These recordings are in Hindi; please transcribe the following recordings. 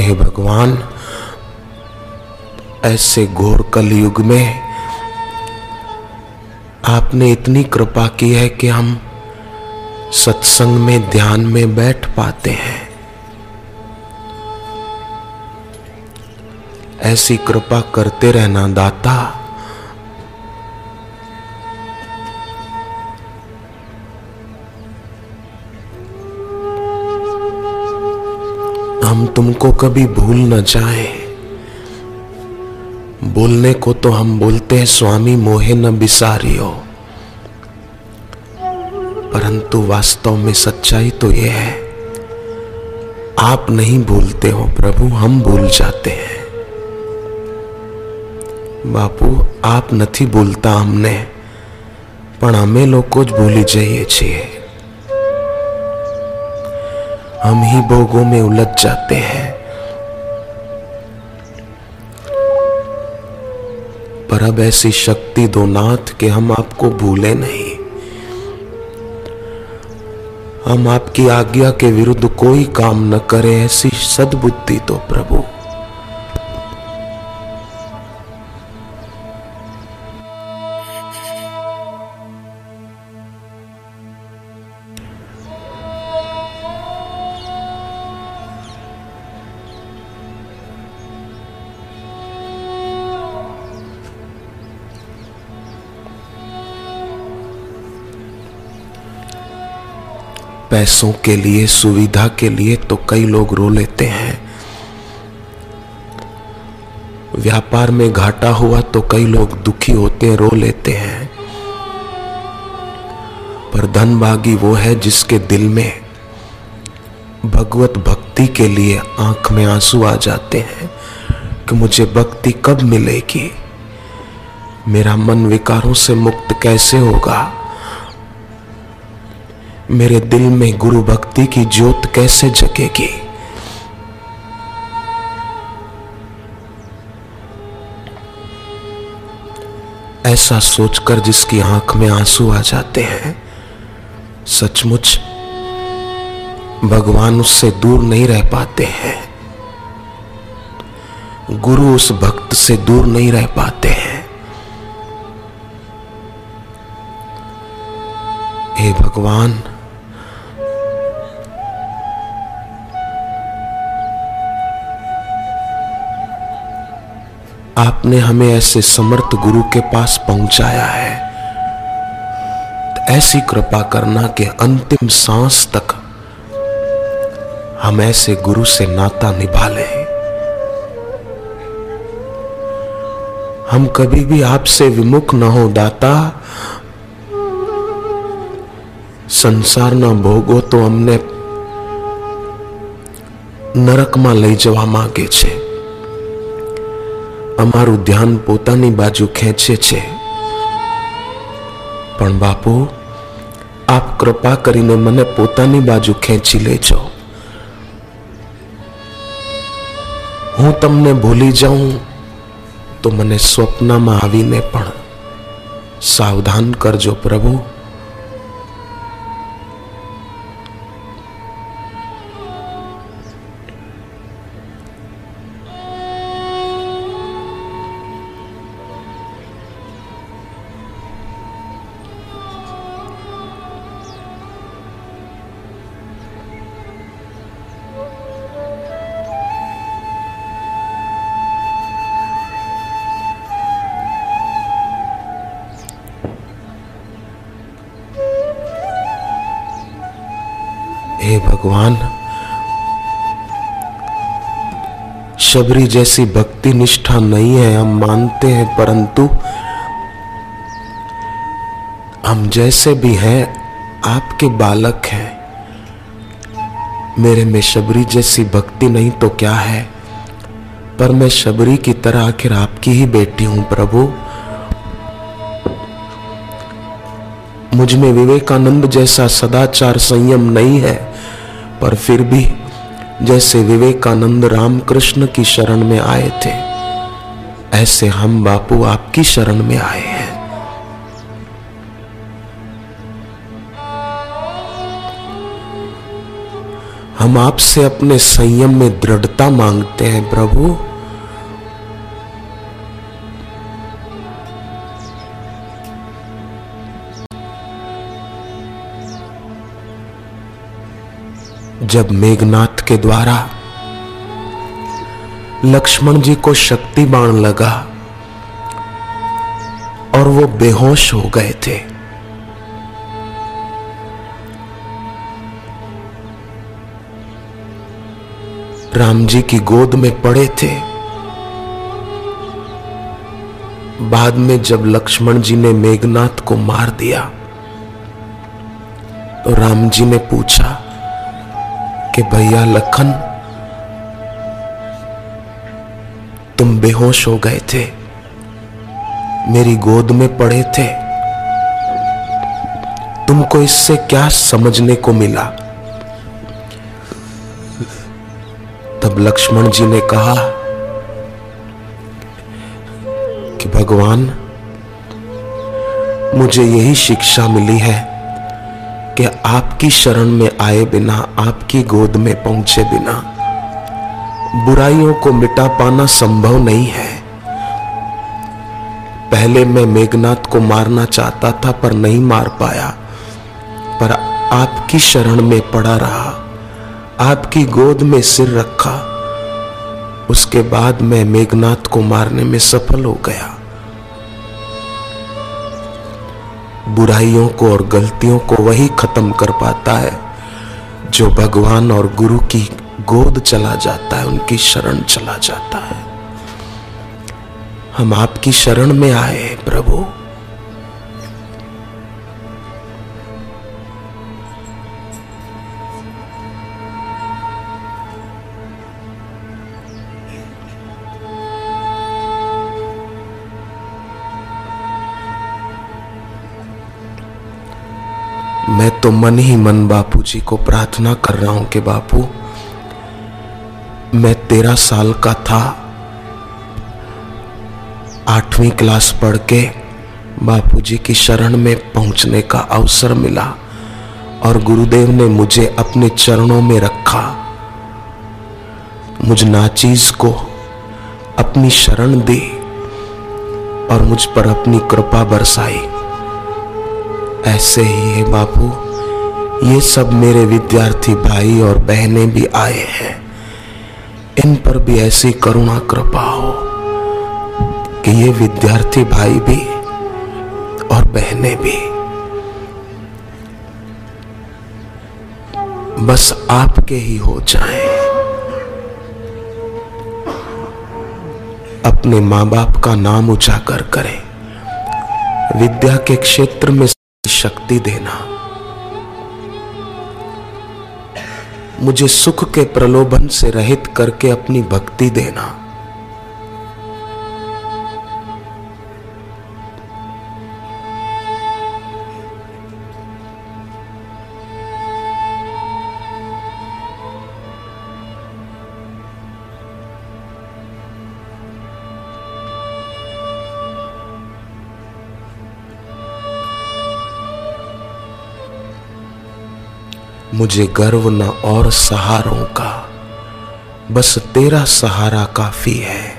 हे भगवान, ऐसे घोर कलयुग में आपने इतनी कृपा की है कि हम सत्संग में, ध्यान में बैठ पाते हैं। ऐसी कृपा करते रहना दाता। हम तुमको कभी भूल न जाए बोलने को तो हम बोलते हैं स्वामी मोहे न बिसारियो परंतु वास्तव में सच्चाई तो यह है आप नहीं भूलते हो प्रभु हम भूल जाते हैं બાપુ આપ નથી ભૂલતા અમને પણ અમે લોકો જ ભૂલી જઈએ છીએ हम ही भोगों में उलझ जाते हैं। पर अब ऐसी शक्ति दो नाथ के हम आपको भूले नहीं। हम आपकी आज्ञा के विरुद्ध कोई काम न करें, ऐसी सद्बुद्धि तो प्रभु। पैसों के लिए, सुविधा के लिए तो कई लोग रो लेते हैं। व्यापार में घाटा हुआ तो कई लोग दुखी होते, रो लेते हैं। पर धनभागी वो है जिसके दिल में भगवत भक्ति के लिए आँख में आँसू आ जाते हैं कि मुझे भक्ति कब मिलेगी? मेरा मन विकारों से मुक्त कैसे होगा? मेरे दिल में गुरु भक्ति की ज्योत कैसे जगेगी? ऐसा सोचकर जिसकी आँख में आँसू आ जाते हैं, सचमुच भगवान उससे दूर नहीं रह पाते हैं। गुरु उस भक्त से दूर नहीं रह पाते हैं। हे भगवान आपने हमें ऐसे समर्थ गुरु के पास पहुंचाया है तो ऐसी कृपा करना कि अंतिम सांस तक हम ऐसे गुरु से नाता निभा लें हम कभी भी आपसे विमुख न हो दाता સંસારના ભોગો તો અમને નરકમાં લઈ જવા માંગે છે અમારું ધ્યાન પોતાની બાજુ ખેંચે છે. પણ બાપુ, આપ કૃપા કરીને મને પોતાની બાજુ ખેંચી લેજો. હું તમને ભૂલી જાઉં તો મને સ્વપ્નમાં આવીને પણ સાવધાન કરજો પ્રભુ. हे भगवान, शबरी जैसी भक्ति निष्ठा नहीं है, हम मानते हैं, परंतु हम जैसे भी हैं, आपके बालक हैं। मेरे में शबरी जैसी भक्ति नहीं तो क्या है? पर मैं शबरी की तरह आखिर आपकी ही बेटी हूँ, प्रभु। मुझमें विवेकानंद जैसा सदाचार संयम नहीं है, पर फिर भी जैसे विवेकानंद रामकृष्ण की शरण में आए थे, ऐसे हम बापू आपकी शरण में आए हैं। हम आपसे अपने संयम में दृढ़ता मांगते हैं प्रभु। जब मेघनाथ के द्वारा लक्ष्मण जी को शक्ति बाण लगा और वो बेहोश हो गए थे, राम जी की गोद में पड़े थे। बाद में जब लक्ष्मण जी ने मेघनाथ को मार दिया तो राम जी ने पूछा कि भैया लखन, तुम बेहोश हो गए थे, मेरी गोद में पड़े थे। तुमको इससे क्या समझने को मिला? तब लक्ष्मण जी ने कहा कि, भगवान, मुझे यही शिक्षा मिली है। कि आपकी शरण में आए बिना, आपकी गोद में पहुँचे बिना, बुराइयों को मिटा पाना संभव नहीं है। पहले मैं मेघनाथ को मारना चाहता था, पर नहीं मार पाया। पर आपकी शरण में पड़ा रहा, आपकी गोद में सिर रखा। उसके बाद मैं मेघनाथ को मारने में सफल हो गया। बुराइयों को और गलतियों को वही खत्म कर पाता है, जो भगवान और गुरु की गोद चला जाता है, उनकी शरण चला जाता है। हम आपकी शरण में आए प्रभु। मैं तो मन ही मन बापू जी को प्रार्थना कर रहा हूँ कि बापू, मैं तेरह साल का था। आठवीं क्लास पढ़ के बापू जी की शरण में पहुँचने का अवसर मिला और गुरुदेव ने मुझे अपने चरणों में रखा। मुझ नाचीज को अपनी शरण दी और मुझ पर अपनी कृपा बरसाई। ऐसे ही है बापू। ये सब मेरे विद्यार्थी भाई और बहनें भी आए हैं। इन पर भी ऐसी करुणा कृपा हो कि ये विद्यार्थी भाई भी और बहनें भी। बस आपके ही हो जाए। अपने माँ बाप का नाम उजागर करें। विद्या के क्षेत्र में शक्ति देना। मुझे सुख के प्रलोभन से रहित करके अपनी भक्ति देना। मुझे गर्व न और सहारों का। बस तेरा सहारा काफ़ी है।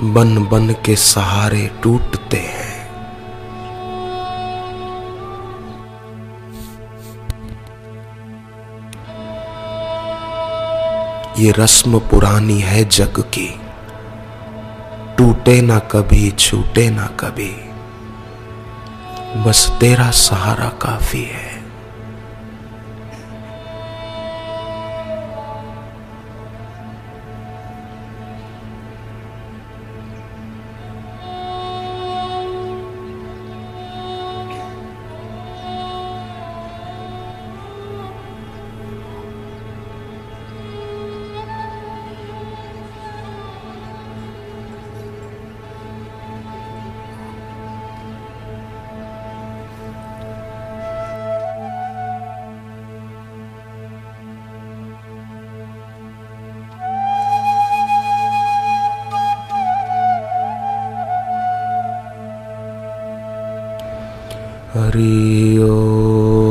बन बन के सहारे टूटते हैं। ये रस्म पुरानी है जग की। टूटे ना कभी, छूटे ना कभी। बस तेरा सहारा काफ़ी है। हरि ओ